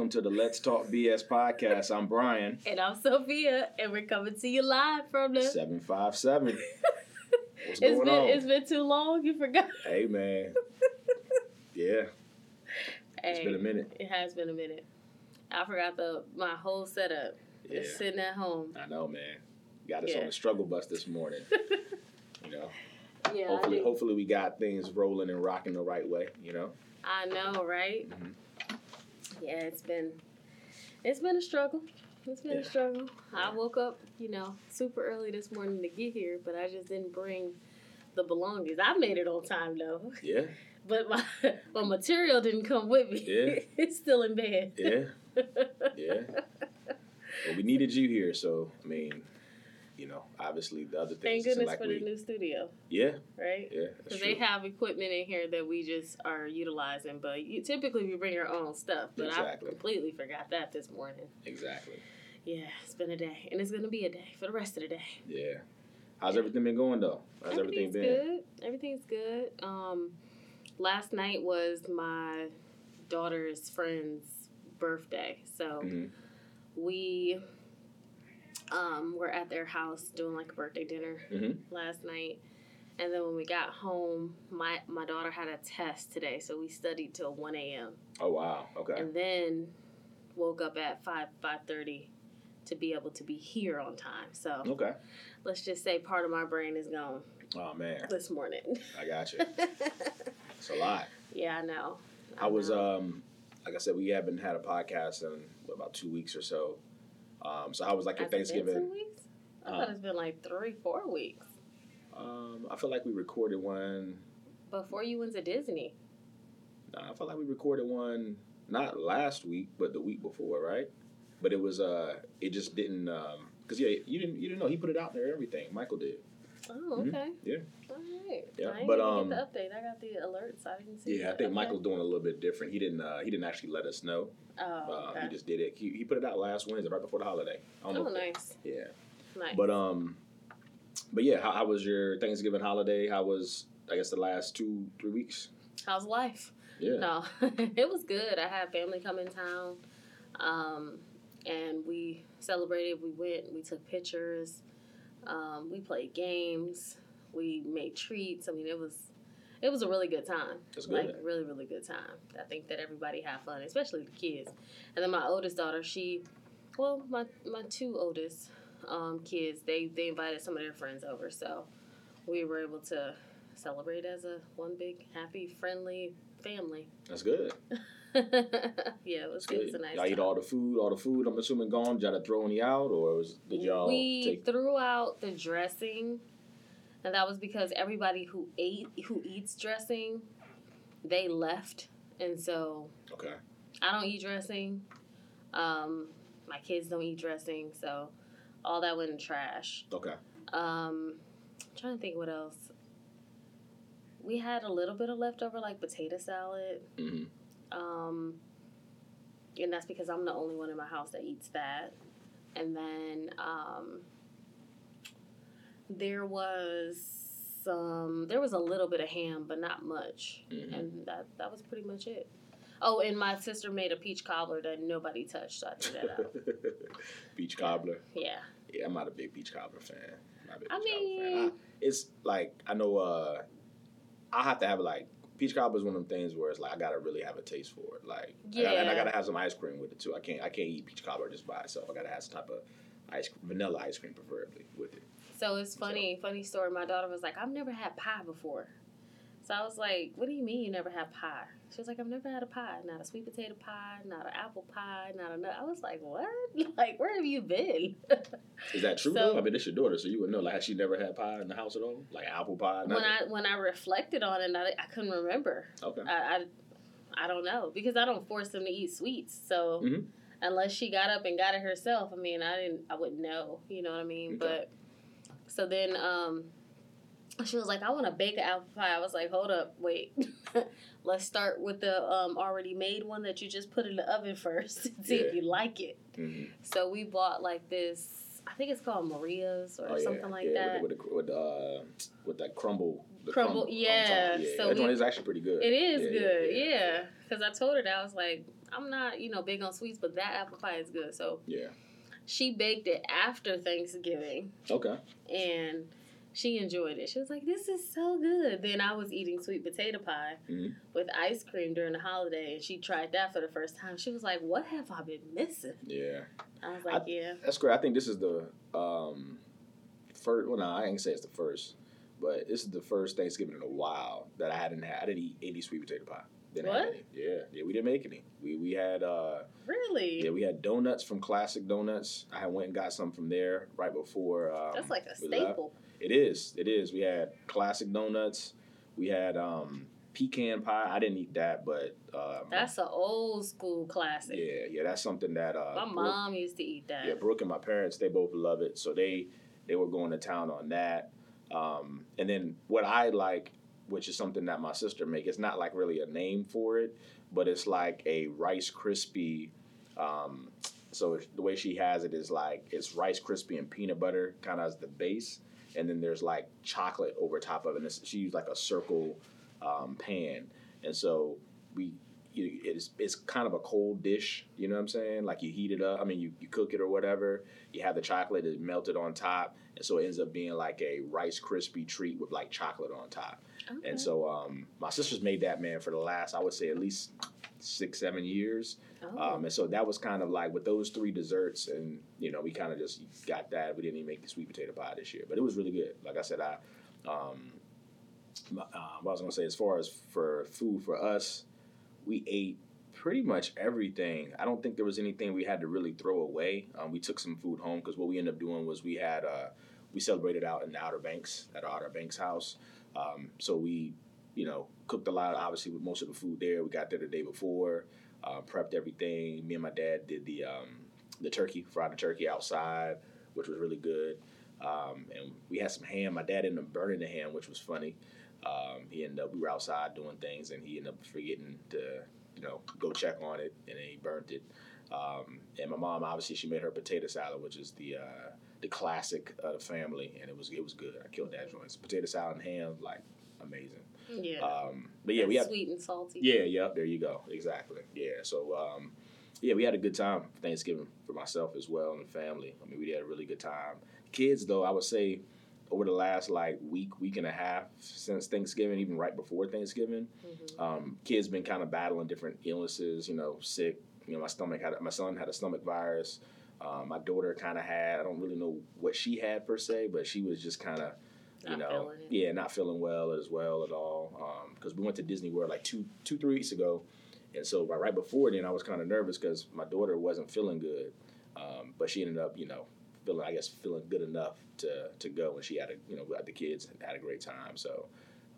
welcome to the Let's Talk BS podcast. I'm Bryan. And I'm Sofia, and we're coming to you live from the 757. What's going it's been, on? It's been too long, you forgot. Hey, man. yeah. Hey, it's been a minute. It has been a minute. I forgot the my whole setup. Yeah. Just sitting at home. I know, man. Got us yeah. on the struggle bus this morning. you know. Yeah. Hopefully, hopefully we got things rolling and rocking the right way. You know. I know, right? Mm-hmm. Yeah, it's been it's been a struggle. It's been yeah. a struggle. I woke up, you know, super early this morning to get here, but I just didn't bring the belongings. I made it on time though. Yeah. But my my material didn't come with me. Yeah. it's still in bed. Yeah. Yeah. Well, we needed you here, so I mean, you know, obviously the other things. Thank goodness like for we, the new studio. Yeah. Right. Yeah. Because they have equipment in here that we just are utilizing, but you, typically we bring our own stuff. But exactly. I completely forgot that this morning. Exactly. Yeah, it's been a day, and it's gonna be a day for the rest of the day. Yeah. How's everything been going though? How's everything been? Good. Everything's good. Um, last night was my daughter's friend's birthday, so mm-hmm. we um, were at their house doing like a birthday dinner mm-hmm. last night. And then when we got home, my, my daughter had a test today, so we studied till one a.m. Oh wow! Okay. And then woke up at five five thirty to be able to be here on time. So okay, let's just say part of my brain is gone. Oh man, this morning. I got you. it's a lot. Yeah, I know. I, I was know. um, like I said, we haven't had a podcast in what, about two weeks or so. Um, so how was like your Has Thanksgiving? two weeks? I thought it's been like three, four weeks. Um, I feel like we recorded one before you went to Disney. Nah, I felt like we recorded one not last week, but the week before, right? But it was uh, it just didn't um, cause yeah, you didn't you didn't know he put it out there everything. Michael did. Oh, mm-hmm. okay. Mm-hmm. Yeah. All right. Yeah, I but um, get the update. I got the alerts. I didn't see. Yeah, I think okay. Michael's doing a little bit different. He didn't. Uh, he didn't actually let us know. Oh, okay. he just did it. He, he put it out last Wednesday, right before the holiday. Oh, nice. Yeah. Nice. But um, but yeah, how, how was your Thanksgiving holiday? How was I guess the last two three weeks? How's life? Yeah. No, it was good. I had family come in town, um, and we celebrated. We went. We took pictures. Um, we played games. We made treats. I mean, it was it was a really good time. That's good. Like really, really good time. I think that everybody had fun, especially the kids. And then my oldest daughter, she, well, my my two oldest um, kids, they they invited some of their friends over, so we were able to celebrate as a one big happy friendly family. That's good. yeah, it was, good. It was a nice. Y'all time. eat all the food. All the food. I'm assuming gone. Did y'all throw any out, or was, did y'all? We take... threw out the dressing and that was because everybody who ate who eats dressing, they left, and so okay. I don't eat dressing. Um, my kids don't eat dressing, so all that went in trash. Okay. Um, I'm trying to think what else. We had a little bit of leftover, like potato salad. Mm-hmm. Um, and that's because I'm the only one in my house that eats that. And then um, there was some there was a little bit of ham but not much. Mm-hmm. and that that was pretty much it. Oh and my sister made a peach cobbler that nobody touched so i threw that out. Peach cobbler? Yeah. Yeah i'm not a big peach cobbler fan. I mean I, it's like i know uh i have to have like peach cobbler is one of them things where it's like I gotta really have a taste for it. Like, yeah, I gotta, and I gotta have some ice cream with it too. I can't I can't eat peach cobbler just by itself. I gotta have some type of ice vanilla ice cream preferably with it. So it's funny, so. funny story. My daughter was like, I've never had pie before. So I was like, What do you mean you never had pie? She was like, I've never had a pie. Not a sweet potato pie, not an apple pie, not a nut. I was like, What? Like, where have you been? Is that true so, though? I mean, it's your daughter, so you would know. Like, she never had pie in the house at all? Like apple pie? When I when I reflected on it, I, I couldn't remember. Okay. I, I, I don't know because I don't force them to eat sweets. So mm-hmm. unless she got up and got it herself, I mean, I didn't. I wouldn't know. You know what I mean? Okay. But so then um, she was like, I want to bake an apple pie. I was like, hold up, wait. Let's start with the um, already made one that you just put in the oven first and see yeah. if you like it. Mm-hmm. So we bought like this. I think it's called Maria's or oh, something yeah. like yeah, that. With, with, with, uh, with that crumble. crumble, crumble yeah. yeah. So that we, one is actually pretty good. It is good, yeah. Because I told her that I was like, I'm not you know big on sweets, but that apple pie is good. So Yeah. she baked it after Thanksgiving, Okay. and she enjoyed it. She was like, "This is so good." Then I was eating sweet potato pie Mhm. with ice cream during the holiday, and she tried that for the first time. She was like, "What have I been missing?" Yeah. I was like, "Yeah." That's great. I think this is the um first. Well, no, I ain't say it's the first, but this is the first Thanksgiving in a while that I hadn't had. I didn't eat any sweet potato pie. Didn't have What? any. Yeah, yeah. We didn't make any. We we had uh Really? yeah we had donuts from Classic Donuts. I went and got some from there right before. Um, That's like a staple. left. It is. It is. We had classic donuts. We had um, pecan pie. I didn't eat that, but um, That's an old school classic. yeah, yeah. That's something that uh, My Brooke- mom used to eat that. yeah, Brooke and my parents, they both love it, so they they were going to town on that. Um, and then what I like, which is something that my sister make, it's not like really a name for it, but it's like a Rice crispy. Um, so the way she has it is like it's Rice crispy and peanut butter kind of as the base, and then there's like chocolate over top of it. And she used like a circle um, pan, and so we you, it's it's kind of a cold dish. You know what I'm saying? Like you heat it up. I mean, you, you cook it or whatever. You have the chocolate is melted on top, and so it ends up being like a Rice crispy treat with like chocolate on top. Okay. And so um, my sister's made that man for the last I would say at least six seven years. Oh. Um, and so that was kind of like with those three desserts, and you know we kind of just got that. We didn't even make the sweet potato pie this year, but it was really good. Like I said, I um, uh, I was gonna say as far as for food for us, we ate pretty much everything. I don't think there was anything we had to really throw away. Um, we took some food home because what we ended up doing was we had uh, we celebrated out in the Outer Banks at our Outer Banks house. Um, so we, you know, cooked a lot. Obviously, with most of the food there, we got there the day before, uh, prepped everything. Me and my dad did the um, the turkey, fried the turkey outside, which was really good. Um, and we had some ham. My dad ended up burning the ham, which was funny. Um, he ended up we were outside doing things, and he ended up forgetting to you know go check on it, and then he burnt it. Um, and my mom obviously she made her potato salad, which is the uh, the classic of the family, and it was it was good. I killed that joint. So potato salad and ham, like amazing. Yeah. Um, but yeah, we had sweet and salty. yeah, yeah. There you go. Exactly. Yeah. So um, yeah, we had a good time for Thanksgiving for myself as well and the family. I mean, we had a really good time. Kids, though, I would say over the last like week, week and a half since Thanksgiving, even right before Thanksgiving, Mhm. um, kids been kind of battling different illnesses. You know, sick. You know, my stomach had my son had a stomach virus. Um, my daughter kind of had. I don't really know what she had per se, but she was just kind of you Not know, yeah, not feeling well as well at all. Because we went to Disney World like two, two, three weeks ago, and so right, right before then, I was kind of nervous because my daughter wasn't feeling good, um, but she ended up, you know, feeling, I guess, feeling good enough to to go, and she had a, you know, the kids had a great time, so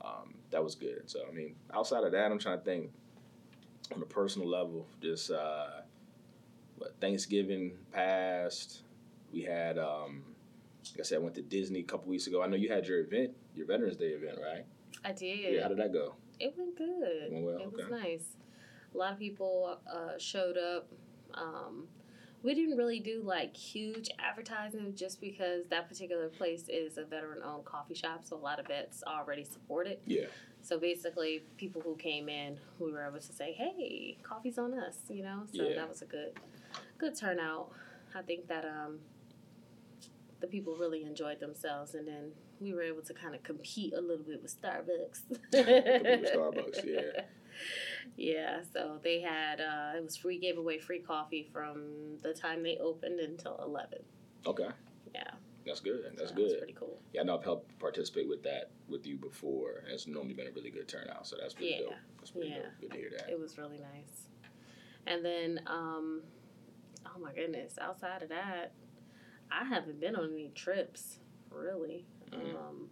um, that was good. So I mean, outside of that, I'm trying to think on a personal level, just uh, what Thanksgiving passed, we had. Um, like I said, I went to Disney a couple weeks ago. I know you had your event, your Veterans Day event, right? I did. Yeah. How did that go? It went good. Went well? It was nice. A lot of people uh, showed up. Um, we didn't really do like huge advertising just because that particular place is a veteran owned coffee shop, so a lot of vets already support it. Yeah. So basically, people who came in, we were able to say, "Hey, coffee's on us," you know. So Yeah. that was a good, good turnout. I think that um, the people really enjoyed themselves, and then we were able to kind of compete a little bit with Starbucks. With Starbucks, yeah. Yeah, so they had uh, it was free gave away free coffee from the time they opened until eleven. Okay. Yeah, That's good. That's so that was good. pretty cool. Yeah, I know I've helped participate with that with you before. and It's normally been a really good turnout, so that's pretty Yeah. dope. That's pretty Yeah. dope. Good to hear that. It was really nice. And then, um, oh my goodness, outside of that, I haven't been on any trips really. Mhm. Um,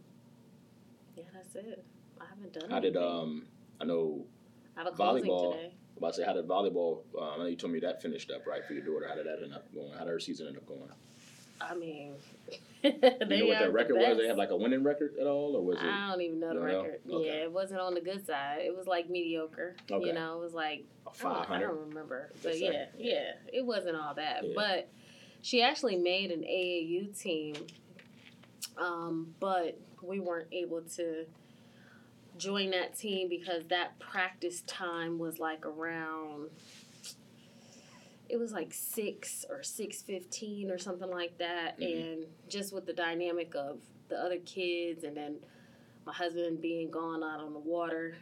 yeah, that's it. I haven't done. How did um? I know. I have a volleyball- today. I'm about to say, how did volleyball? Uh, I know you told me that finished up right for your daughter. How did that end up going? How did her season end up going? I mean, you know what are that the record was? They had like a winning record at all, or was it? I don't even know the know? record. Okay. Yeah, it wasn't on the good side. It was like mediocre. Okay. You know, it was like I five don't, I don't remember, but yeah, yeah, it wasn't all that. Yeah. But she actually made an AAU team, um, but we weren't able to join that team because that practice time was like around it was like six or six fifteen or something like that, Mhm. and just with the dynamic of the other kids, and then my husband being gone out on the water.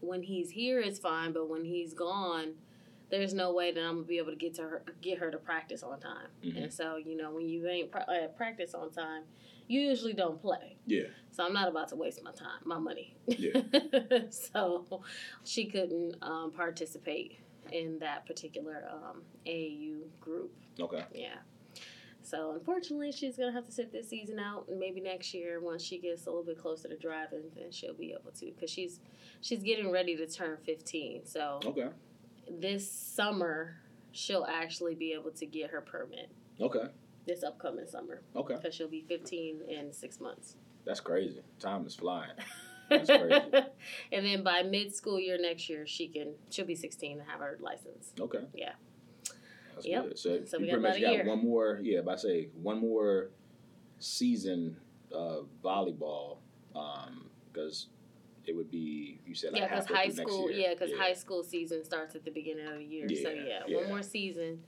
When he's here, it's fine, but when he's gone, there's no way that I'm gonna be able to get to her, get her to practice on time. Mhm. And so, you know, when you ain't pra- uh, practice on time, you usually don't play. Yeah. So I'm not about to waste my time, my money. Yeah. so she couldn't um, participate in that particular um, AAU group. Okay. Yeah. So unfortunately, she's gonna have to sit this season out, and maybe next year, once she gets a little bit closer to driving, then she'll be able to. Cause she's she's getting ready to turn 15. So Okay. This summer, she'll actually be able to get her permit. Okay. This upcoming summer, Okay. because she'll be 15 in six months. That's crazy. Time is flying. That's crazy. and then by mid school year next year, she can she'll be 16 and have her license. Okay. Yeah. That's Yep. good. So, So we pretty got much about a year. one more. Yeah, if I say one more season of volleyball, um, because it would be you said like yeah, because high school. Yeah, because high school season starts at the beginning of the year. so Yeah, yeah, yeah. one more season,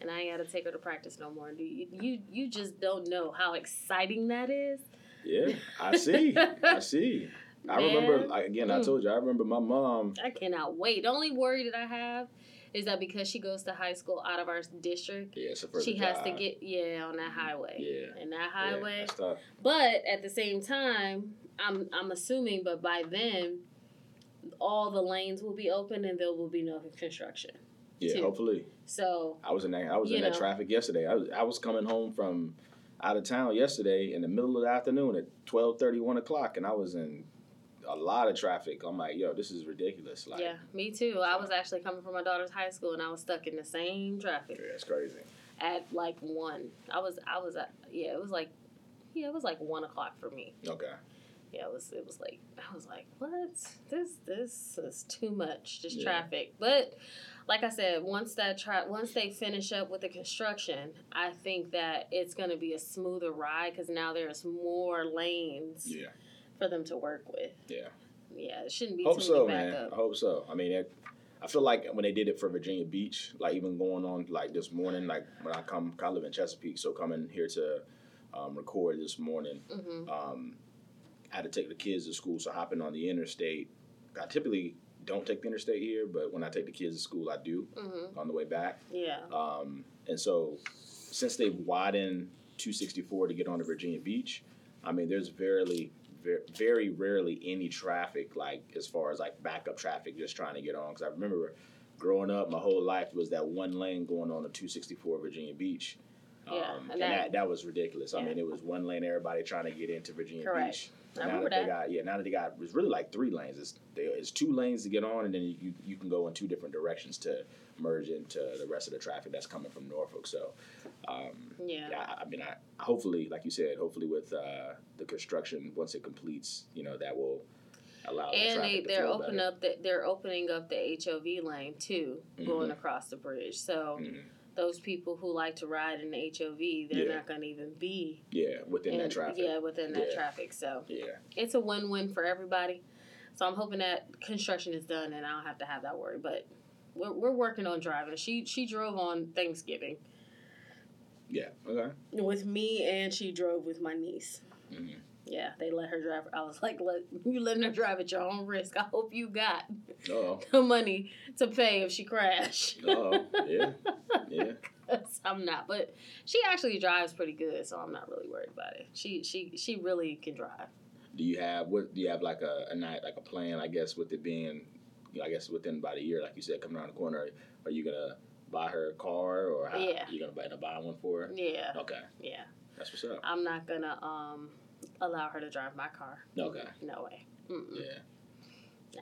and I ain't got to take her to practice no more. Do you, you? You just don't know how exciting that is. Yeah, I see. I see. I remember Man. again. I Mm. told you. I remember my mom. I cannot wait. The only worry that I have is that because she goes to high school out of our district, Yeah, she has to get yeah on that highway. Yeah. And that yeah, highway. tough. But at the same time, I'm I'm assuming, but by then, all the lanes will be open and there will be no construction. Yeah, too. hopefully. So I was in that. I was in that traffic yesterday. I was. I was coming home from out of town yesterday in the middle of the afternoon at 12:30, 1 o'clock, and I was in a lot of traffic. I'm like, yo, this is ridiculous. Like, yeah, me too. I was actually coming from my daughter's high school and I was stuck in the same traffic yeah, it's crazy. at like one. I was I was at yeah it was like yeah it was like one o'clock for me. Okay. Yeah, it was it was like I was like, what? This this is too much, just Yeah. traffic. But like I said, once that tra- once they finish up with the construction, I think that it's gonna be a smoother ride because now there's more lanes Yeah. for them to work with. Yeah. Yeah, it shouldn't be Hope so, man. I hope so. I mean, it, I feel like when they did it for Virginia Beach, like even going on like this morning, like when I come, I live in Chesapeake, so coming here to um, record this morning, hmm um, I had to take the kids to school, so hopping on the interstate. I typically don't take the interstate here, but when I take the kids to school, I do hmm on the way back. Yeah. Um, and so, since they've widened 264 to get onto Virginia Beach, I mean, there's very, very, very rarely any traffic, like as far as like backup traffic, just trying to get on. Because I remember growing up, my whole life was that one lane going on to 264 Virginia Beach. Yeah, Um, and and, that- that, that was ridiculous. I mean, it was one lane, everybody trying to get into Virginia Correct. Beach. I now remember that they got yeah, now that they got it was really like three lanes. It's they, it's two lanes to get on, and then you you can go in two different directions to merge into the rest of the traffic that's coming from Norfolk. So, um, Yeah. yeah, I, mean, I hopefully, like you said, hopefully with uh, the construction once it completes, you know, that will allow the And they, to they're flow open better. up the, they're opening up the HOV lane too, going Mhm. across the bridge. So Mhm. Those people who like to ride in the HOV, they're Yeah. not going to even be Yeah, within in- that traffic. Yeah, within that Yeah. traffic. So Yeah, it's a win-win for everybody. So I'm hoping that construction is done and I don't have to have that worry. But we're, we're working on driving. She she drove on Thanksgiving yeah, okay. with me, and she drove with my niece. Mhm. Yeah, they let her drive. I was like, let, "You letting her drive at your own risk. I hope you got Oh, the money to pay if she crash." oh, yeah, yeah. I'm not, but she actually drives pretty good, so I'm not really worried about it. She she she really can drive. Do you have what? Do you have like a, a night, like a plan? I guess with it being, you know, I guess within about a year, like you said, coming around the corner, are you gonna buy her a car or how, Yeah. you gonna buy, buying one for her? Yeah, Okay, yeah. that's what's up. I'm not gonna um allow her to drive my car. Okay, No way. Mm-mm. yeah,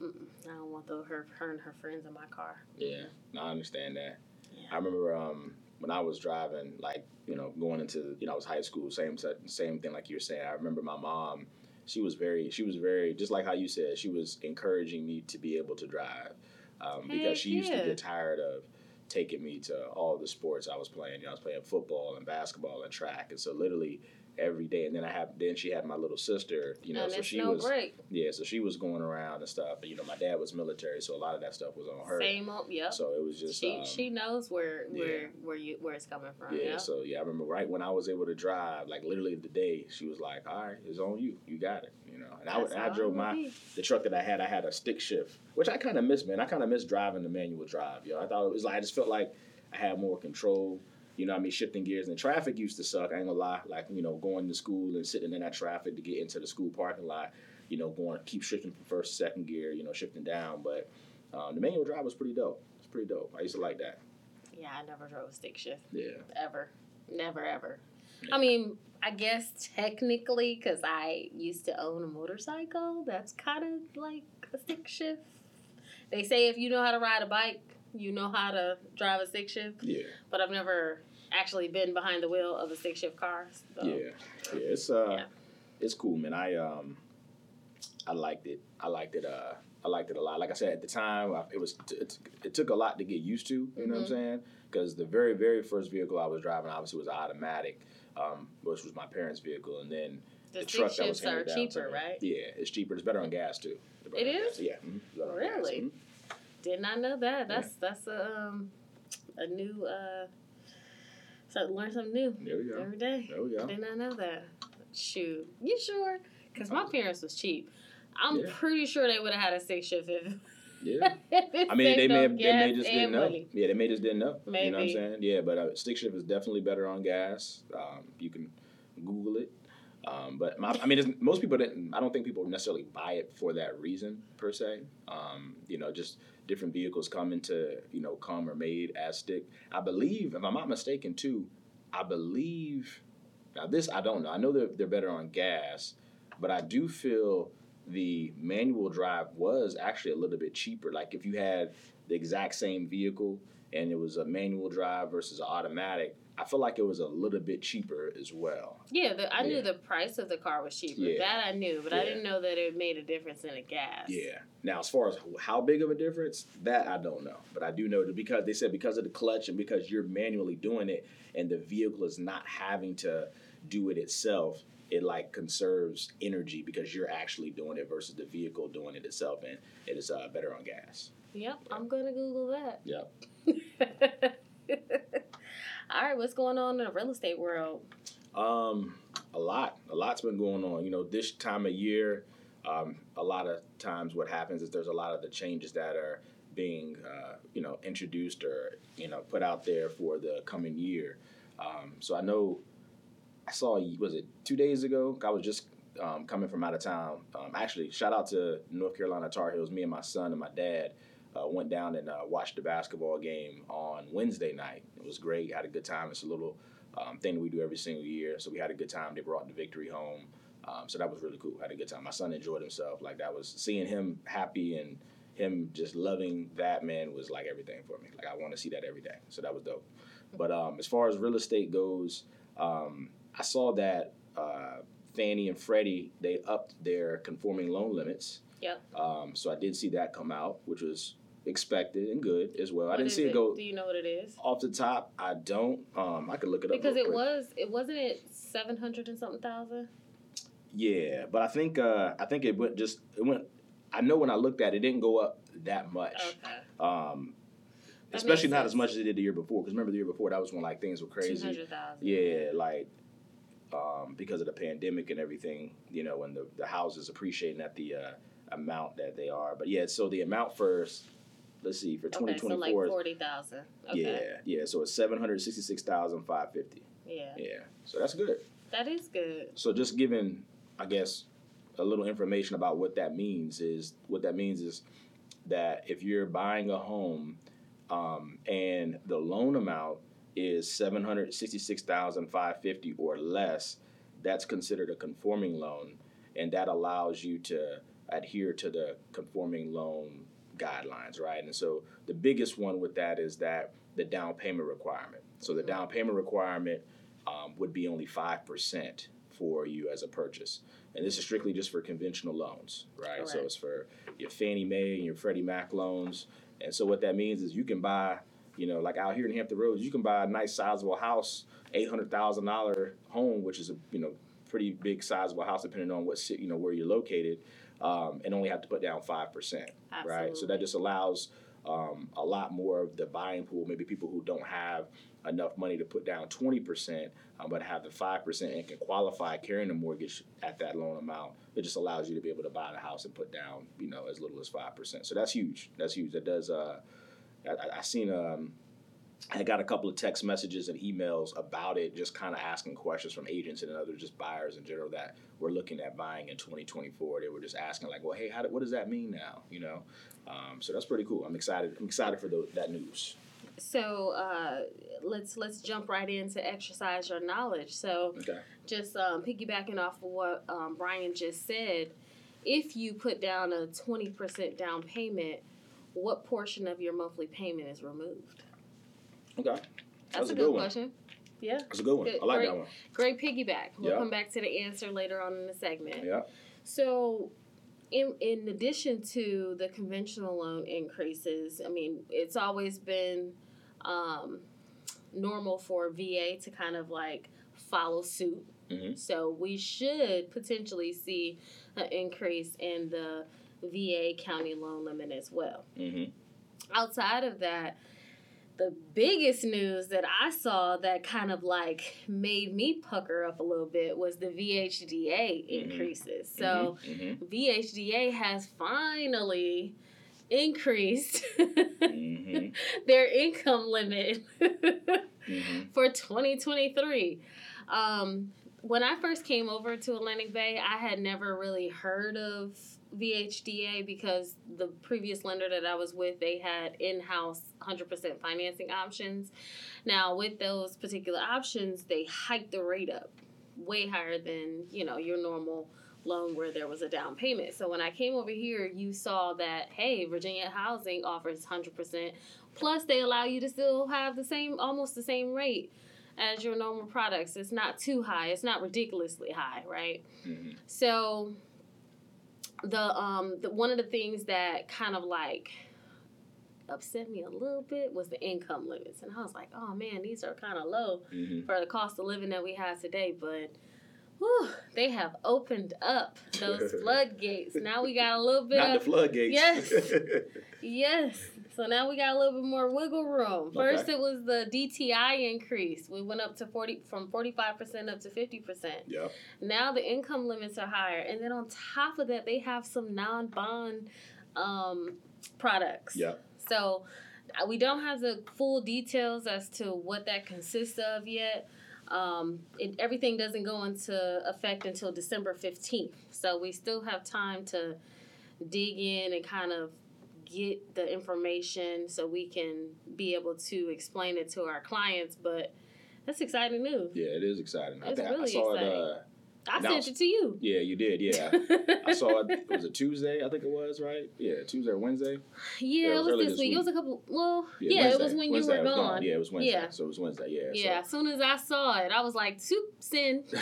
Mm-mm. I don't want the, her her and her friends in my car. yeah. No, I understand that. Yeah. I remember um, when I was driving, like you know, going into you know, I was high school, same same thing like you were saying. I remember my mom. She was very, she was very, just like how you said, she was encouraging me to be able to drive um, Heck because she used to get tired of taking me to all the sports I was playing. You know, I was playing football and basketball and track, and so literally every day. And then I have then she had my little sister, you know, and so she no was break. yeah, so she was going around and stuff. And, you know, my dad was military, so a lot of that stuff was on her. Same old, yep. So it was just she um, she knows where yeah. where where you where it's coming from. yeah, Yeah. so yeah, I remember right when I was able to drive, like literally the day, she was like, "All right, it's on you. You got it." You know, and I, That's how I drove my be. the truck that I had. I had a stick shift, which I kind of miss, man. I kind of miss driving the manual drive. Yo, I thought it was like I just felt like I had more control. You know, what I mean, shifting gears and traffic used to suck. I ain't gonna lie. Like you know, going to school and sitting in that traffic to get into the school parking lot. You know, going keep shifting from first to second gear. You know, shifting down. But um, the manual drive was pretty dope. It's pretty dope. I used to like that. Yeah, I never drove a stick shift Yeah. ever, never ever. Yeah. I mean, I guess technically, because I used to own a motorcycle, that's kind of like a stick shift. They say if you know how to ride a bike, you know how to drive a stick shift. Yeah. But I've never actually been behind the wheel of a stick shift car. So. Yeah, yeah, it's uh, Yeah. it's cool, man. I um, I liked it. I liked it. Uh, I liked it a lot. Like I said at the time, it was it, it took a lot to get used to. You know what I'm Mhm. saying? Because the very very first vehicle I was driving obviously was an automatic, um, which was my parents' vehicle, and then The, the truck that was are down cheaper, right? Yeah, it's cheaper. It's better on gas too. It is? gas. Yeah. mhm, it's better on gas. Really? Mhm. Did not know that. That's that's a um a new uh so learn something new There we go. every day. There we go. Did not know that. Shoot, you sure? Because my parents was cheap. I'm Yeah. pretty sure they would have had a six shift if. Yeah. I mean, they may have, they may just didn't know. Yeah, they may just didn't know. Maybe. You know what I'm saying? Yeah, but uh, stick shift is definitely better on gas. Um, you can Google it. Um, but my, I mean, most people didn't. I don't think people necessarily buy it for that reason per se. Um, you know, just different vehicles come into you know come or made as stick. I believe, if I'm not mistaken, too. I believe. Now this I don't know. I know they're they're better on gas, but I do feel the manual drive was actually a little bit cheaper. Like if you had the exact same vehicle and it was a manual drive versus automatic, I feel like it was a little bit cheaper as well. Yeah, the, I Yeah. knew the price of the car was cheaper. Yeah. That I knew, but I didn't know that it made a difference in the gas. Yeah. Now, as far as how big of a difference, that I don't know, but I do know that because they said because of the clutch and because you're manually doing it, and the vehicle is not having to do it itself, it like conserves energy because you're actually doing it versus the vehicle doing it itself, and it is uh, better on gas. Yep, I'm gonna Google that. Yep. All right, what's going on in the real estate world? Um, a lot, a lot's been going on. You know, this time of year, um, a lot of times what happens is there's a lot of the changes that are being, uh, you know, introduced or you know put out there for the coming year. Um, so I know I saw was it two days ago? I was just um, coming from out of town. Um, actually, shout out to North Carolina Tar Heels. Me and my son and my dad uh, went down and uh, watched the basketball game on Wednesday night. It was great. Had a good time. It's a little um, thing that we do every single year. So we had a good time. They brought the victory home. Um, so that was really cool. Had a good time. My son enjoyed himself. Like that was seeing him happy and him just loving that man was like everything for me. Like I want to see that every day. So that was dope. But um, as far as real estate goes, um, I saw that uh, Fannie and Freddie they upped their conforming loan limits. Yep. Um, so I did see that come out, which was expected and good as well. I didn't see it go Do you know what it is? off the top. I don't. Um, I could look it up Because it quick. was, it wasn't it seven hundred and something thousand. Yeah, but I think uh, I think it went just it went. I know when I looked at it, it didn't go up that much. Okay. Um, especially not as much as it did the year before. Because remember the year before, that was when like things were crazy. Yeah, like um, because of the pandemic and everything, you know, and the, the houses appreciating at the uh, amount that they are. But yeah, so the amount first, let's see, for Okay, twenty so like four, forty thousand. Okay. yeah, yeah, so it's seven hundred sixty six thousand five fifty. Yeah. Yeah, so that's good. That is good. So just giving, I guess, a little information about what that means is what that means is that if you're buying a home um, and the loan amount is seven hundred sixty-six thousand five fifty or less, that's considered a conforming loan, and that allows you to adhere to the conforming loan guidelines, right? And so the biggest one with that is that the down payment requirement. So the down payment requirement um, would be only five percent for you as a purchase, and this is strictly just for conventional loans, right? So it's for your Fannie Mae and your Freddie Mac loans, and so what that means is you can buy, you know, like out here in Hampton Roads, you can buy a nice sizable house, eight hundred thousand dollar home, which is a you know pretty big sizable house depending on what city, you know where you're located, um, and only have to put down five percent, right? So that just allows um, a lot more of the buying pool. Maybe people who don't have enough money to put down twenty percent, um, but have the five percent and can qualify carrying a mortgage at that loan amount. It just allows you to be able to buy the house and put down, you know, as little as five percent. So that's huge. That's huge. That does. Uh, I, I seen um, I got a couple of text messages and emails about it, just kind of asking questions from agents and other just buyers in general that were looking at buying in 2024. They were just asking like, "Well, hey, how do, what does that mean now?" You know, um, so that's pretty cool. I'm excited. I'm excited for the, that news. So uh, let's let's jump right into exercise your knowledge. So okay. just um, piggybacking off of what um, Bryan just said, if you put down a 20% down payment, what portion of your monthly payment is removed? Okay. That's, That's a, a, good, good question. Yeah. That's a good one. Good, I like great, that one. Great piggyback. We'll yep. come back to the answer later on in the segment. Yeah. So in in addition to the conventional loan increases, I mean, it's always been um, normal for VA to kind of like follow suit. Mm-hmm. So we should potentially see an increase in the VA county loan limit as well. Mm-hmm. Outside of that, the biggest news that I saw that kind of like made me pucker up a little bit was the VHDA mm-hmm. increases. So mm-hmm. mm-hmm. VHDA has finally increased mm-hmm. their income limit mm-hmm. for 2023. Um, when I first came over to Atlantic Bay, I had never really heard of VHDA because the previous lender that I was with, they had in-house 100% financing options. Now, with those particular options, they hiked the rate up way higher than, you know, your normal loan where there was a down payment. So when I came over here, you saw that hey, Virginia Housing offers 100% plus they allow you to still have the same almost the same rate as your normal products. It's not too high. It's not ridiculously high, right? Mm-hmm. So the um the, one of the things that kind of like upset me a little bit was the income limits. And i was like oh man these are kind of low mm-hmm. for the cost of living that we have today. But whew, they have opened up those floodgates. Now we got a little bit Not of the floodgates. Yes. Yes so now we got a little bit more wiggle room. First, okay. it was the DTI increase. We went up to forty from forty five percent up to fifty percent. Yeah. Now the income limits are higher, and then on top of that, they have some non bond um, products. Yeah. So uh, we don't have the full details as to what that consists of yet. Um, it, everything doesn't go into effect until December 15th. So we still have time to dig in and kind of get the information so we can be able to explain it to our clients. But that's exciting news. Yeah, it is exciting. It's I think really I saw exciting. it. Uh, I sent it to you. Yeah, you did. Yeah, I saw it. Was it Tuesday? I think it was right. Yeah, Tuesday or Wednesday. Yeah, yeah it was, it was this, week. week. It was a couple. Well, yeah, yeah it was when Wednesday you were gone. gone. Yeah, it was Wednesday. Yeah. so it was Wednesday. Yeah. Yeah. So. As soon as I saw it, I was like, "Soup, sin."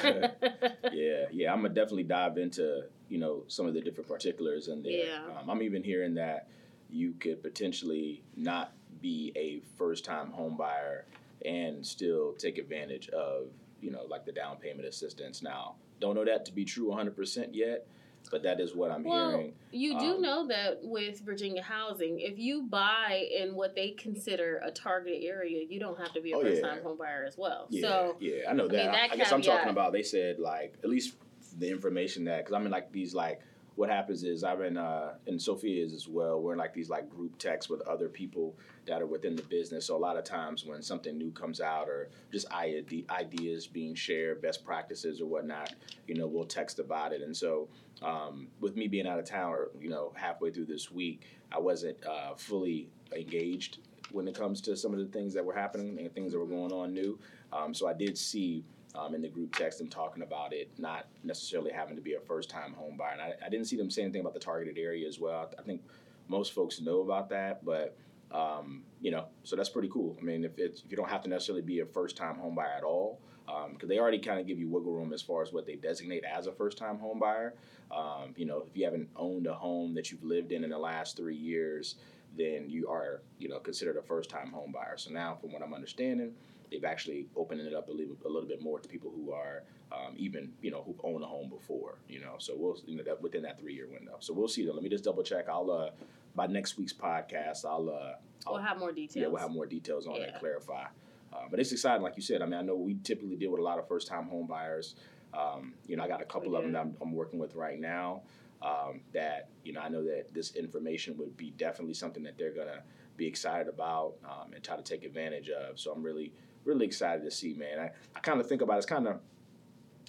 yeah, yeah. I'm gonna definitely dive into you know some of the different particulars in there. Yeah. Um, I'm even hearing that you could potentially not be a first time home buyer and still take advantage of, you know, like the down payment assistance. Now, don't know that to be true 100% yet, but that is what I'm well, hearing. You do um, know that with Virginia Housing, if you buy in what they consider a targeted area, you don't have to be a oh, first time yeah. home buyer as well. Yeah, so, yeah, I know that. I, mean, that I, I guess I'm talking about, they said, like, at least the information that, because I'm in like these, like, what happens is I'm in uh, and Sofia is as well. We're in like these like group texts with other people that are within the business. So a lot of times when something new comes out or just ideas being shared, best practices or whatnot, you know, we'll text about it. And so um, with me being out of town, or you know, halfway through this week, I wasn't uh, fully engaged when it comes to some of the things that were happening and things that were going on new. Um, so I did see um, in the group text them talking about it not necessarily having to be a first time home buyer. And I, I, didn't see them say anything about the targeted area as well. I, think most folks know about that, but um, you know, so that's pretty cool. I mean, if if you don't have to necessarily be a first time home buyer at all, because um, they already kind of give you wiggle room as far as what they designate as a first time home buyer. Um, you know, if you haven't owned a home that you've lived in in the last three years, then you are you know considered a first time home buyer. So now, from what I'm understanding, they've actually opened it up a little, a little bit more to people who are um, even you know who've owned a home before. You know, so we'll you know that within that three year window. So we'll see. Though. Let me just double check. I'll uh, by next week's podcast, I'll uh, I'll, We'll have more details. yeah, we'll have more details on Yeah. and clarify. Uh, but it's exciting, like you said. I mean, I know we typically deal with a lot of first time home buyers. Um, you know, I got a couple of them that I'm, I'm working with right now. Um, that you know, I know that this information would be definitely something that they're gonna be excited about um, and try to take advantage of. So I'm really, really excited to see, man. I, I kind of think about it, it's kind of,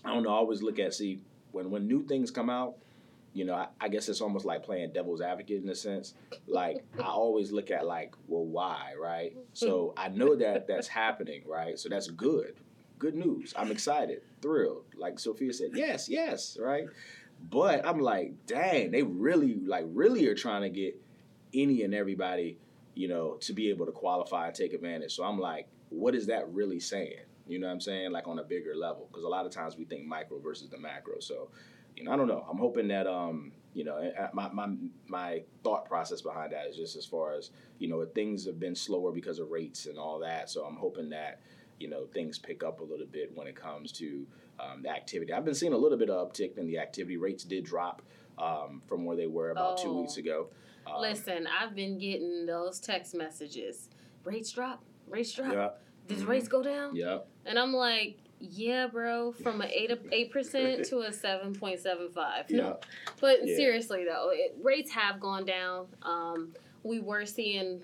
I don't know. I always look at see when when new things come out. You know, I, I guess it's almost like playing devil's advocate in a sense. Like I always look at like, well, why, right? So I know that that's happening, right? So that's good, good news. I'm excited, thrilled. Like Sofia said, yes, yes, right. But I'm like, dang, they really, like, really are trying to get any and everybody, you know, to be able to qualify and take advantage. So I'm like, what is that really saying? You know what I'm saying? Like on a bigger level, because a lot of times we think micro versus the macro. So, you know, I don't know. I'm hoping that, um, you know, my, my my thought process behind that is just as far as you know, things have been slower because of rates and all that. So I'm hoping that you know things pick up a little bit when it comes to um, the activity. I've been seeing a little bit of uptick in the activity rates. Did drop um, from where they were about two weeks ago. Um, Listen, I've been getting those text messages. Rates drop. Rates drop. Yeah. Does Mhm. rates go down? Yeah. And I'm like, yeah, bro, from an eight eight percent to a seven point seven five. Yeah. But Yeah. seriously though, it, rates have gone down. Um, we were seeing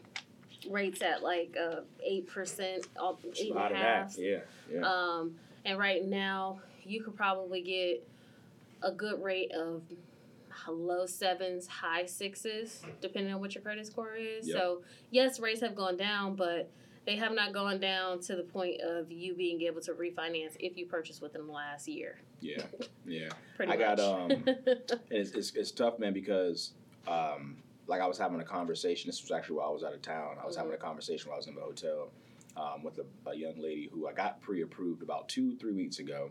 rates at like uh, eight percent, It's eight and a half. Yeah. Yeah. Um, and right now, you could probably get a good rate of low sevens, high sixes, depending on what your credit score is. Yep. So, yes, rates have gone down, but they have not gone down to the point of you being able to refinance if you purchase within the last year. yeah. Yeah. Pretty I got, um, it's, it's, it's tough, man, because um, like I was having a conversation. This was actually while I was out of town. I was having a conversation while I was in the hotel um, with a, a young lady who I got pre-approved about two, three weeks ago,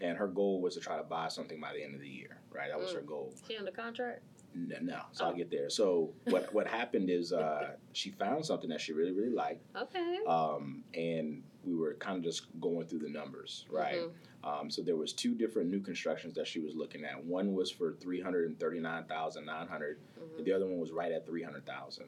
and her goal was to try to buy something by the end of the year. Right, that was Mm. her goal. she under contract? No, no. so I'll Oh. get there. So what what happened is uh, she found something that she really really liked, Okay. um, and we were kind of just going through the numbers, right? Mhm. Um, so there was two different new constructions that she was looking at. One was for three hundred and thirty nine thousand nine hundred. Mhm. The other one was right at three hundred thousand.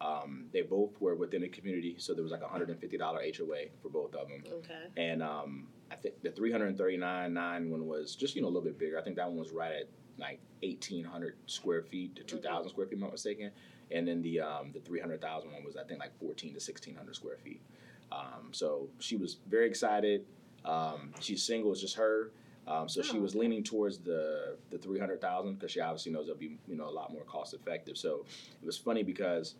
Um, they both were within the community, so there was like a hundred and fifty dollar HOA for both of them. Okay. And um, I think the three hundred thirty nine nine one was just you know a little bit bigger. I think that one was right at like eighteen hundred square feet to two thousand square feet, if I'm not mistaken. And then the um, the three hundred thousand one was I think like fourteen to sixteen hundred square feet. Um, so she was very excited. Um, she's single, it's just her. Um, so she Oh, was okay. leaning towards the the three hundred thousand because she obviously knows it'll be you know a lot more cost effective. So it was funny because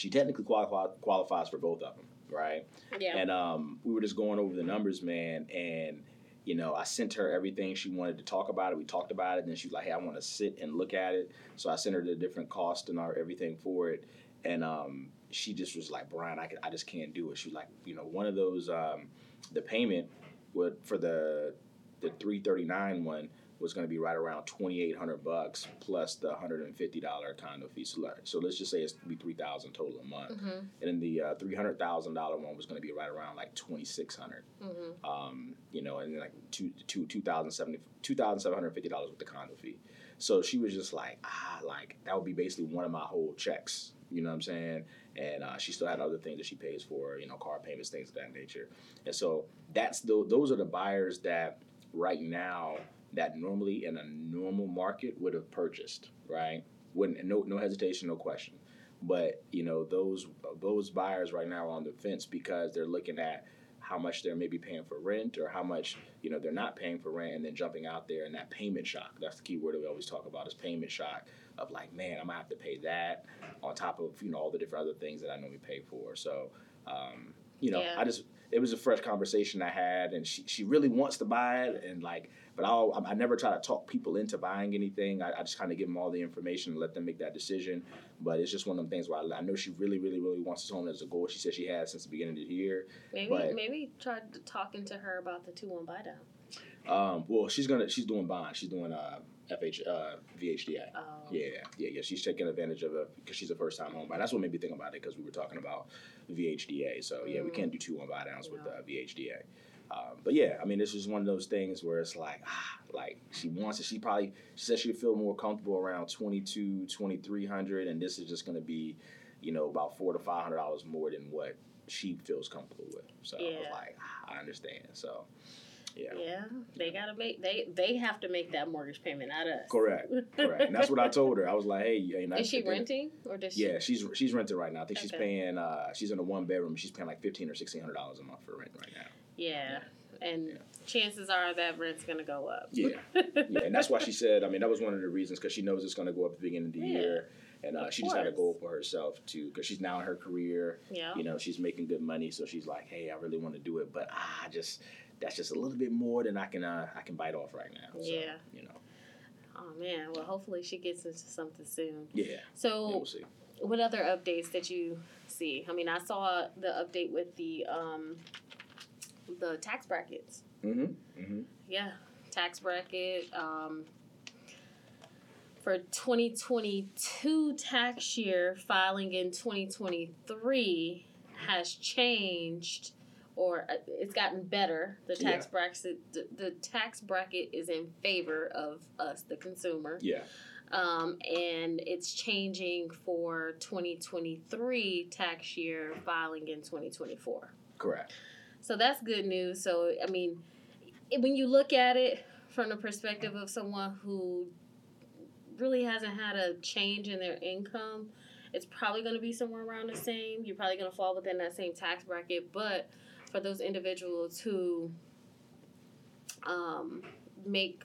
she technically qualify, qualifies for both of them, right? Yeah. And um, we were just going over the numbers, man. And you know, I sent her everything she wanted to talk about it. We talked about it, and then she was like, "Hey, I want to sit and look at it." So I sent her the different cost and our everything for it. And um, she just was like, "Bryan, I, can, I just can't do it." She was like, "You know, one of those, um, the payment would for the the three thirty nine one." Was going to be right around twenty eight hundred bucks plus the hundred and fifty dollar condo fee. So, so let's just say it's to be three thousand total a month Mhm. and then the uh, three hundred thousand dollar one was going to be right around like twenty six hundred. Mhm. Um, you know, and then like two two two thousand seventy two thousand seven hundred fifty dollars with the condo fee. So she was just like, ah, like that would be basically one of my whole checks. You know what I'm saying? And uh, she still had other things that she pays for, you know, car payments, things of that nature. And so that's the, those are the buyers that right now that normally in a normal market would have purchased, right? Wouldn't no no hesitation, no question. But you know those those buyers right now are on the fence because they're looking at how much they're maybe paying for rent or how much you know they're not paying for rent and then jumping out there and that payment shock. That's the key word that we always talk about is payment shock of like, man, I'm gonna have to pay that on top of you know all the different other things that I normally pay for. So um, you know, Yeah. I just it was a fresh conversation I had, and she she really wants to buy it, and like, but I'll I never try to talk people into buying anything. I, I just kind of give them all the information and let them make that decision. But it's just one of them things where I, I know she really, really, really wants this home as a goal. She said she has since the beginning of the year. Maybe But- maybe try talking to her about the two one buy down. Um, well, she's gonna she's doing bond. She's doing uh, FH uh, VHDA. Oh. Yeah, yeah, yeah. She's taking advantage of it because she's a first time home buyer. That's what made me think about it because we were talking about VHDA. So yeah, we Mm. can't do two one buy downs with uh, VHDA. Um, but yeah, I mean, this is one of those things where it's like, ah, like she wants it. She probably she says she'd feel more comfortable around 22, 2300 and this is just going to be, you know, about four to five hundred dollars more than what she feels comfortable with. So I was like, ah, I understand. So yeah. Yeah, they gotta make they they have to make that mortgage payment, not us. Correct, correct. And that's what I told her. I was like, hey, you know, Is she at the renting or does she? Yeah, she's she's renting right now. I think she's paying. Uh, she's in a one bedroom. She's paying like fifteen or sixteen hundred dollars a month for rent right now. Yeah, and Yeah. chances are that rent's gonna go up. Yeah. Yeah, and that's why she said. I mean, that was one of the reasons because she knows it's going to go up at the beginning of the Yeah. year, and uh, she just had a goal for herself to because she's now in her career. yeah. You know, she's making good money, so she's like, hey, I really want to do it, but ah, I just that's just a little bit more than I can uh, I can bite off right now. So, Yeah. You know. Oh man. Well, hopefully she gets into something soon. Yeah. yeah So, we'll see. what other updates did you see? I mean, I saw the update with the um the tax brackets. Mm-hmm. Mm-hmm. Yeah, tax bracket. Um, for 2022 tax year, filing in 2023 has changed or uh, it's gotten better. The tax bracket, the, the tax bracket is in favor of us, the consumer, Yeah. um, and it's changing for 2023 tax year, filing in 2024. Correct. So that's good news. So I mean, when you look at it from the perspective of someone who really hasn't had a change in their income, it's probably going to be somewhere around the same. You're probably going to fall within that same tax bracket. But for those individuals who um, make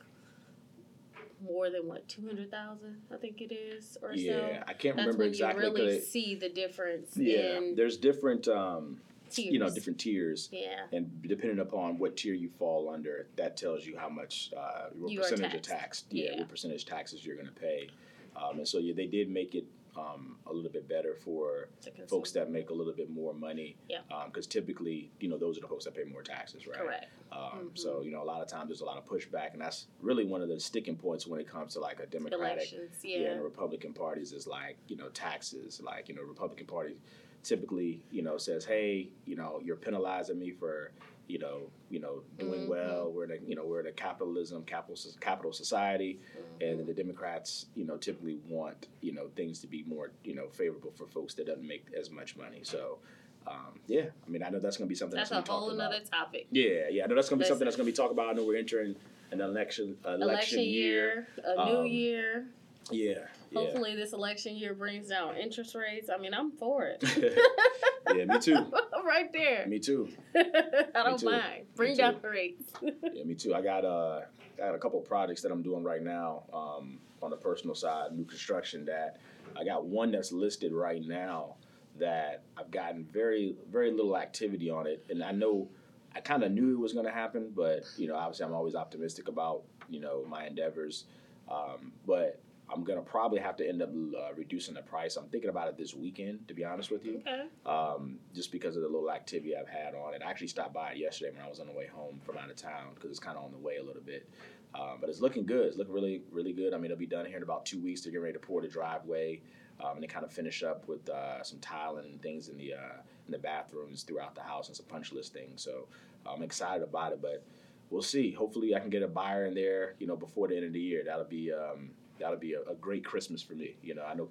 more than what two hundred thousand, I think it is, or Yeah, so. I can't That's remember when exactly. you really see the difference yeah, there's different. Um, tiers. you know, different tiers. Yeah. and depending upon what tier you fall under, that tells you how much uh, what You percentage of tax, yeah, Yeah. what percentage taxes you're going to pay. Um, and so yeah, they did make it um, a little bit better for folks that make a little bit more money. Yeah. Because typically, you know, those are the folks that pay more taxes, right? Correct. Um, Mhm. So you know, a lot of times there's a lot of pushback, and that's really one of the sticking points when it comes to like a Democratic yeah, Yeah. and Republican parties is like, you know, taxes. Like, you know, Republican Party typically, you know, says, hey, you know, you're penalizing me for, you know, you know, doing Mhm. well. We're in a, you know, we're in a capitalism, capital, capital society, Mhm. and the Democrats, you know, typically want, you know, things to be more, you know, favorable for folks that doesn't make as much money. So, um, yeah, I mean, I know that's going to be something that's, That's a going to be whole talked nother about. topic. Yeah, yeah, I know that's going to be something that's going to be talked about. I know we're entering an election, election, Election year. year, a new Um, year. Yeah, yeah. Hopefully, this election year brings down interest rates. I mean, I'm for it. yeah, me too. right there. Me too. I don't too. mind. Bring down the rates. Yeah, me too. I got uh, I got a couple projects that I'm doing right now um, on the personal side, new construction. That I got one that's listed right now that I've gotten very very little activity on it, and I know I kind of knew it was going to happen, but you know, obviously, I'm always optimistic about you know my endeavors, um, but. I'm gonna probably have to end up uh, reducing the price. I'm thinking about it this weekend, to be honest with you okay. um, just because of the little activity I've had on it. I actually stopped by it yesterday when I was on the way home from out of town because it's kind of on the way a little bit. Um, but it's looking good. It's looking really, really good. I mean, it'll be done here in about two weeks. They're getting ready to pour the driveway um, and they kind of finish up with uh, some tiling and things in the uh, in the bathrooms throughout the house and some punch list things. So I'm excited about it, but we'll see. Hopefully, I can get a buyer in there, you know, before the end of the year. That'll be um, that'll be a, a great Christmas for me. You know, I know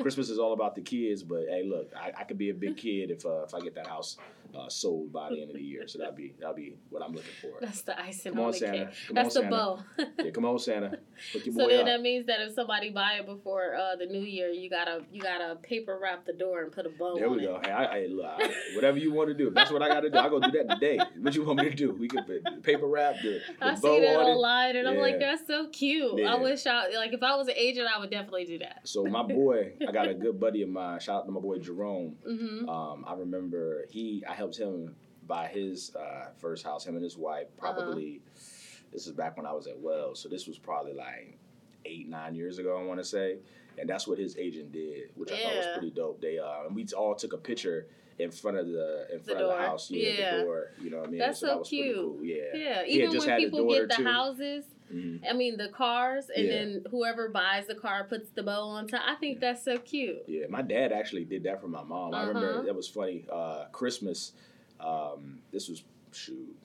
Christmas is all about the kids, but hey, look, I, I could be a big kid if uh, if I get that house uh, sold by the end of the year. So that'll be that'll be what I'm looking for. That's the icing Come on the Santa. cake. Come That's on, the Santa. bow. Yeah, come on, Santa, so then up. that means that if somebody buy it before uh, the new year, you gotta you gotta paper wrap the door and put a bow There we it. go. Hey, I, I, look, I, whatever you want to do. That's what I got to do. I go do that today. What you want me to do? We could put paper wrap the, the I bow see that on it. online and I'm like, that's so cute. Yeah. I wish I like if I was an agent, I would definitely do that. So my boy, I got a good buddy of mine. Shout out to my boy Jerome. Mm-hmm. Um, I remember he, I helped him buy his uh, first house. Him and his wife. Uh-huh. Probably, this is back when I was at Wells. So this was probably like eight nine years ago. I want to say, and that's what his agent did, which I thought was pretty dope. They uh, and we all took a picture in front of the in front of the house, yeah, Yeah. the door. You know what I mean? That's that so was cute. cool. Yeah. Yeah, even when people get the too. houses, Mhm. I mean the cars, and Yeah. then whoever buys the car puts the bow on top. I think that's so cute. Yeah, my dad actually did that for my mom. I Uh-huh. remember that was funny. Uh, Christmas, um, this was shoot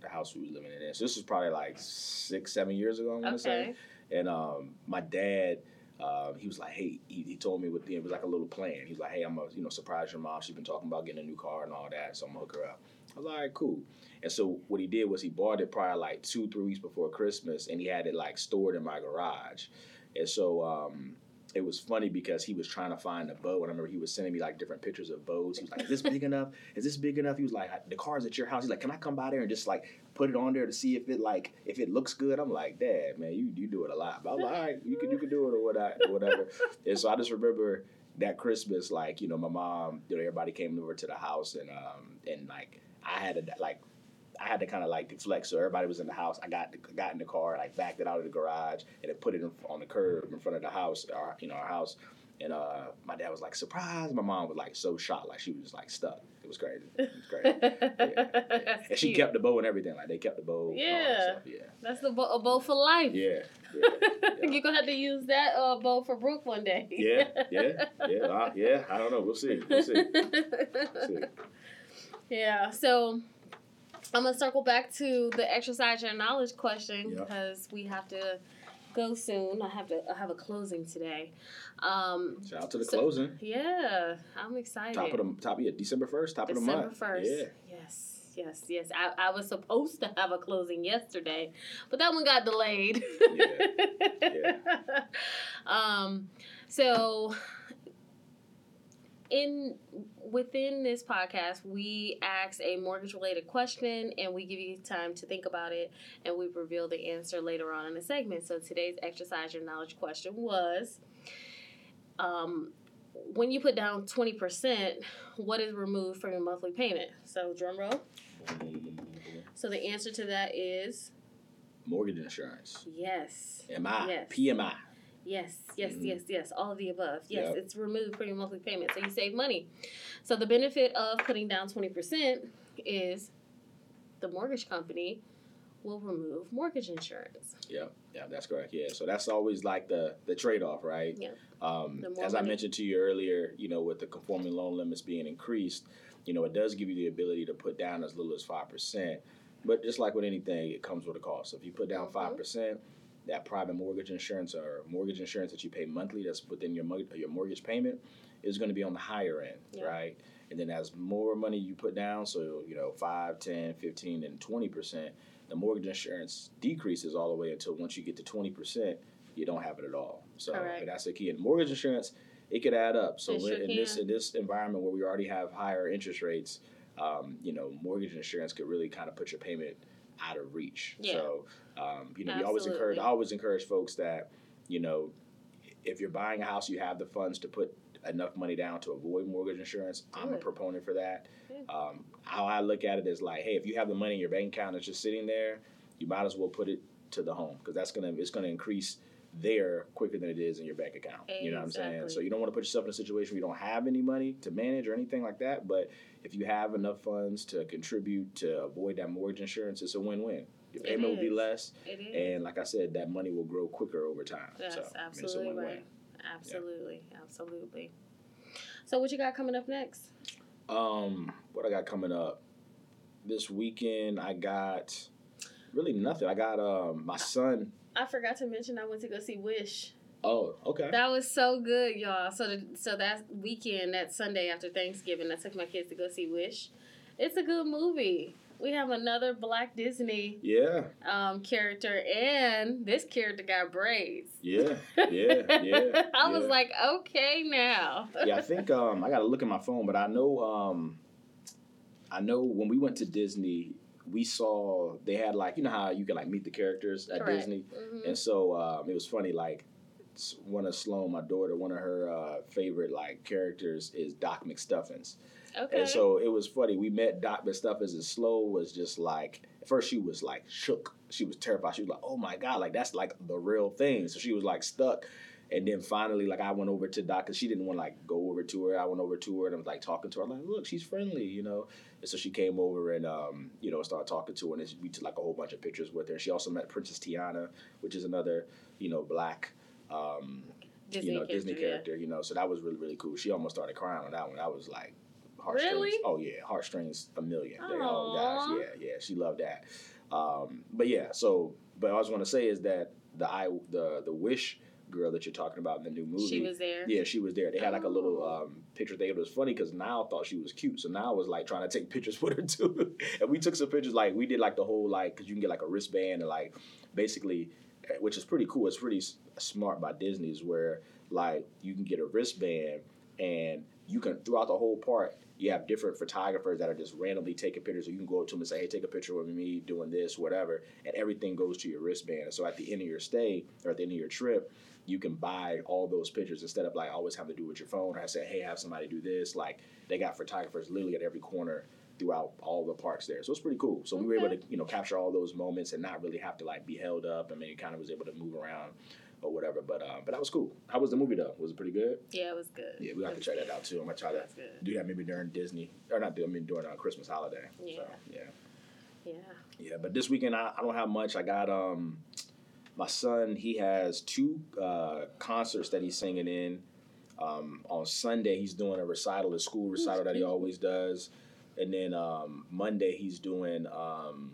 the house we were living in. So this was probably like six, seven years ago. I'm gonna say. And um, my dad, um, he was like, hey, he, he told me what it was like a little plan. He was like, hey, I'm gonna you know surprise your mom. She's been talking about getting a new car and all that, so I'm gonna hook her up. I was like, cool. And so what he did was he bought it probably like two, three weeks before Christmas, and he had it like stored in my garage. And so um, it was funny because he was trying to find a bow, and I remember he was sending me like different pictures of bows. He was like, "Is this big enough? Is this big enough?" He was like, "The car's at your house." He's like, "Can I come by there and just like put it on there to see if it like if it looks good?" I'm like, "Dad, man, you you do it a lot." But I'm like, "All right, you can you can do it or whatever." and so I just remember that Christmas, like you know, my mom, you know, everybody came over to the house, and um and like I had to like I had to kind of like deflect. So everybody was in the house. I got got in the car, like backed it out of the garage, and then put it in, on the curb in front of the house, our you know our house. And uh, my dad was like surprised. My mom was like so shocked, like she was just like stuck. It was crazy. It was crazy. That's and she cute. kept the bow and everything. Like they kept the bow. and all that Yeah. Yeah. That's the bow, a bow for life. Yeah. Yeah. You're gonna have to use that uh, bow for Brooke one day. Yeah. Yeah. Yeah. Uh, yeah. I don't know. We'll see. We'll see. We'll see. Yeah. So I'm gonna circle back to the exercise your knowledge question Yeah. because we have to go soon. I have to. I have a closing today. Um, Shout out to the So- closing. yeah, I'm excited. Top of the top of yeah, December first. Top of the month. December first. Yeah. Yes, yes, yes. I, I was supposed to have a closing yesterday, but that one got delayed. Yeah. Um, so in within this podcast, we ask a mortgage related question and we give you time to think about it and we reveal the answer later on in the segment. So today's exercise your knowledge question was um, when you put down 20%, what is removed from your monthly payment? So drum roll. So the answer to that is Mortgage insurance. yes. MI. Yes. PMI. Yes, yes, Mhm. yes, yes. All of the above. Yes, Yep. it's removed from your monthly payment. So you save money. So the benefit of putting down 20% is the mortgage company will remove mortgage insurance. Yeah, yeah, that's correct. Yeah, so that's always like the the trade off, right? Yeah. Um, as I money- mentioned to you earlier, you know, with the conforming loan limits being increased, you know, it does give you the ability to put down as little as five percent. But just like with anything, it comes with a cost. So if you put down Mhm. 5 percent, that private mortgage insurance or mortgage insurance that you pay monthly, that's within your your mortgage payment, is going to be on the higher end, Yeah. right? And then as more money you put down, so you know, 5, 10, 15, and 20 percent, the mortgage insurance decreases all the way until once you get to 20 percent, you don't have it at all. So Correct. that's the key. And mortgage insurance, it could add up. So sure in, in this in this environment where we already have higher interest rates, um, you know, mortgage insurance could really kind of put your payment out of reach. Yeah. So um, you know, we always encourage. I always encourage folks that you know, if you're buying a house, you have the funds to put enough money down to avoid mortgage insurance. I'm a proponent for that. Um, how I look at it is like, hey, if you have the money in your bank account that's just sitting there, you might as well put it to the home because that's gonna it's gonna increase there quicker than it is in your bank account. You know what I'm saying? So you don't want to put yourself in a situation where you don't have any money to manage or anything like that. But if you have enough funds to contribute to avoid that mortgage insurance, it's a win-win. Your payment will be less, It is. and like I said, that money will grow quicker over time. That's so I mean, it's a absolutely win-win. right. Absolutely, absolutely. So what you got coming up next? Um, what I got coming up this weekend? I got really nothing. I got um my son. I forgot to mention I went to go see Wish. Oh, okay. That was so good, y'all. So the, so that weekend, that Sunday after Thanksgiving, I took my kids to go see Wish. It's a good movie. We have another Black Disney Yeah, um, character, and this character got braids. yeah, yeah, yeah. I was like, okay, now. yeah, I think um, I got to look at my phone, but I know um, I know when we went to Disney, we saw they had like you know how you can like meet the characters at Correct. Disney, Mhm. and so um, it was funny. Like one of Sloan, my daughter, one of her uh, favorite like characters is Doc McStuffins, Okay. and so it was funny. We met Doc McStuffins, and Sloan was just like at first she was like shook. She was terrified. She was like, "Oh my god, like that's like the real thing." So she was like stuck. And then finally, like I went over to Doc because she didn't want to like go over to her. I went over to her and I was like talking to her. I'm like, look, she's friendly, you know. And so she came over and um, you know started talking to her, and we took like a whole bunch of pictures with her. She also met Princess Tiana, which is another you know black um, Disney you know Disney character, yeah. You know, so that was really really cool. She almost started crying on that one. That was like heartstrings. Really? Oh yeah, heartstrings a million. They- Aw. oh gosh, yeah, yeah. She loved that. Um, but yeah, so but I was going to say is that the I the the Wish girl that you're talking about in the new movie. She was there. Yeah, she was there. They had like a little Oh. um, picture thing. It was funny because Niall thought she was cute, so Niall was like trying to take pictures with her too. and we took some pictures. Like we did like the whole like because you can get like a wristband and like basically, eh, which is pretty cool. It's pretty s- smart by Disney's where like you can get a wristband and you can throughout the whole park. You have different photographers that are just randomly taking pictures. So you can go up to them and say, "Hey, take a picture with me doing this, whatever," and everything goes to your wristband. And so at the end of your stay or at the end of your trip, you can buy all those pictures instead of like always having to do it with your phone. Or I said, hey, have somebody do this. Like they got photographers literally at every corner throughout all the parks there. So it's pretty cool. So we were able to, you know, capture all those moments and not really have to like be held up. I mean, kind of was able to move around or whatever. But uh, but that was cool. How was the movie though? Was it pretty good? Yeah, it was good. Yeah, we have to check that out too. I'm gonna try to good. do that maybe during Disney or not. I mean during a Christmas holiday. Yeah. So, yeah. Yeah. Yeah, but this weekend I, I don't have much. I got um my son, he has two uh, concerts that he's singing in. Um, on Sunday he's doing a recital, a school recital that he always does. And then um, Monday he's doing um,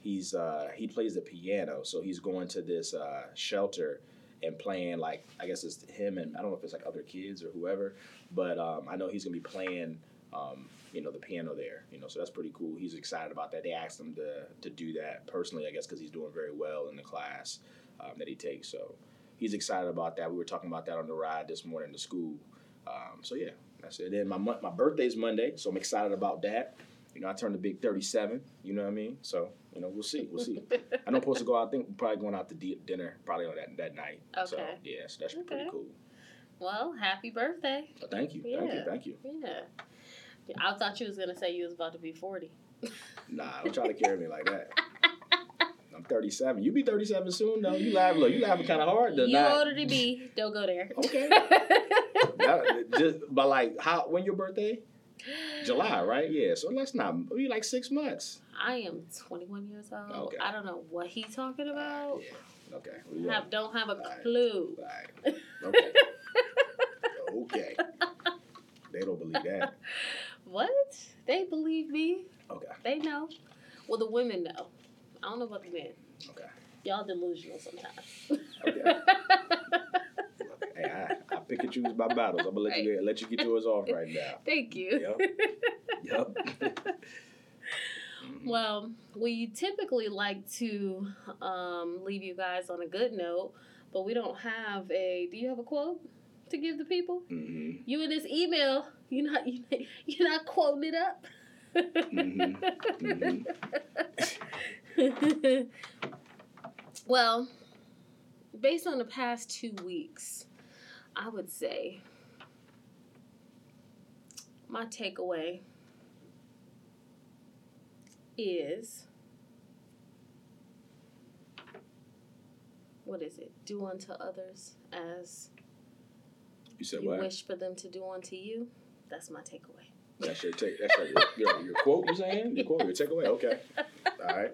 he's uh, he plays the piano, so he's going to this uh, shelter and playing like I guess it's him and I don't know if it's like other kids or whoever, but um, I know he's gonna be playing um, you know the piano there. You know, so that's pretty cool. He's excited about that. They asked him to to do that personally, I guess, because he's doing very well in the class um, that he takes. So he's excited about that. We were talking about that on the ride this morning to school. Um, so yeah, that's it. Then my my birthday's Monday, so I'm excited about that. You know, I turned a big 37. You know what I mean? So you know, we'll see. We'll see. I know I'm supposed to go out. I think we're probably going out to di- dinner probably on that that night. Okay. So yeah, so that's Okay. pretty cool. Well, happy birthday. So thank you, thank you, thank you. Yeah. I thought you was gonna say you was about to be forty. Nah, don't try to carry me like that. I'm 37. You be 37 soon, though. You laugh, look, you laughing kind of hard. To you not, older than me. Don't go there. Okay. that, just, but like, how? When your birthday? July, right? Yeah. So let's not. We like six months. I am 21 years old. Okay. I don't know what he's talking about. Yeah. Okay. We Have, don't have a Alright. clue. All right. Okay. okay. They don't believe that. What? They believe me. Okay. They know. Well, the women know. I don't know about the men. Okay. Y'all delusional sometimes. Okay. Hey, I, I pick and choose my battles. I'm gonna let you let you get yours off right now. Thank you. Yep. Yep. Well, we typically like to um, leave you guys on a good note, but we don't have a. Do you have a quote to give the people? Mm-hmm. You in this email, you're not you, you're not quoting it up. Mhm. well, based on the past two weeks, I would say my takeaway is what is it? Do unto others as You said you what? wish for them to do unto you. That's my takeaway. That's your take. That's your, your, your quote. You're saying your quote? Your takeaway? Okay. All right.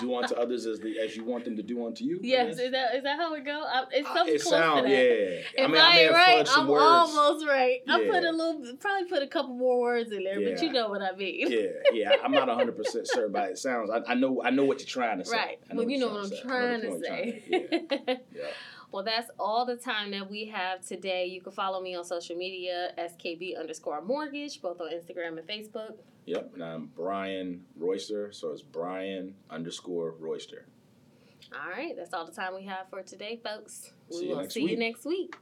Do unto others as the as you want them to do unto you. Yes, is that is that how it go? I, it's something ah, it close sound to that. yeah. If I, mean, I, ain't right, I'm words. almost right. I put a little, probably put a couple more words in there, but you know what I mean. Yeah, yeah. I'm not 100 percent certain, but it sounds. I, I know. I know what you're trying to say. Right. Well, you know what I'm trying to say. trying to- Yeah. yeah. Well, that's all the time that we have today. You can follow me on social media, SKB underscore mortgage, both on Instagram and Facebook. Yep. And I'm Bryan Royster, so it's Bryan underscore Royster. All right, that's all the time we have for today, folks. See We you will next see you next week.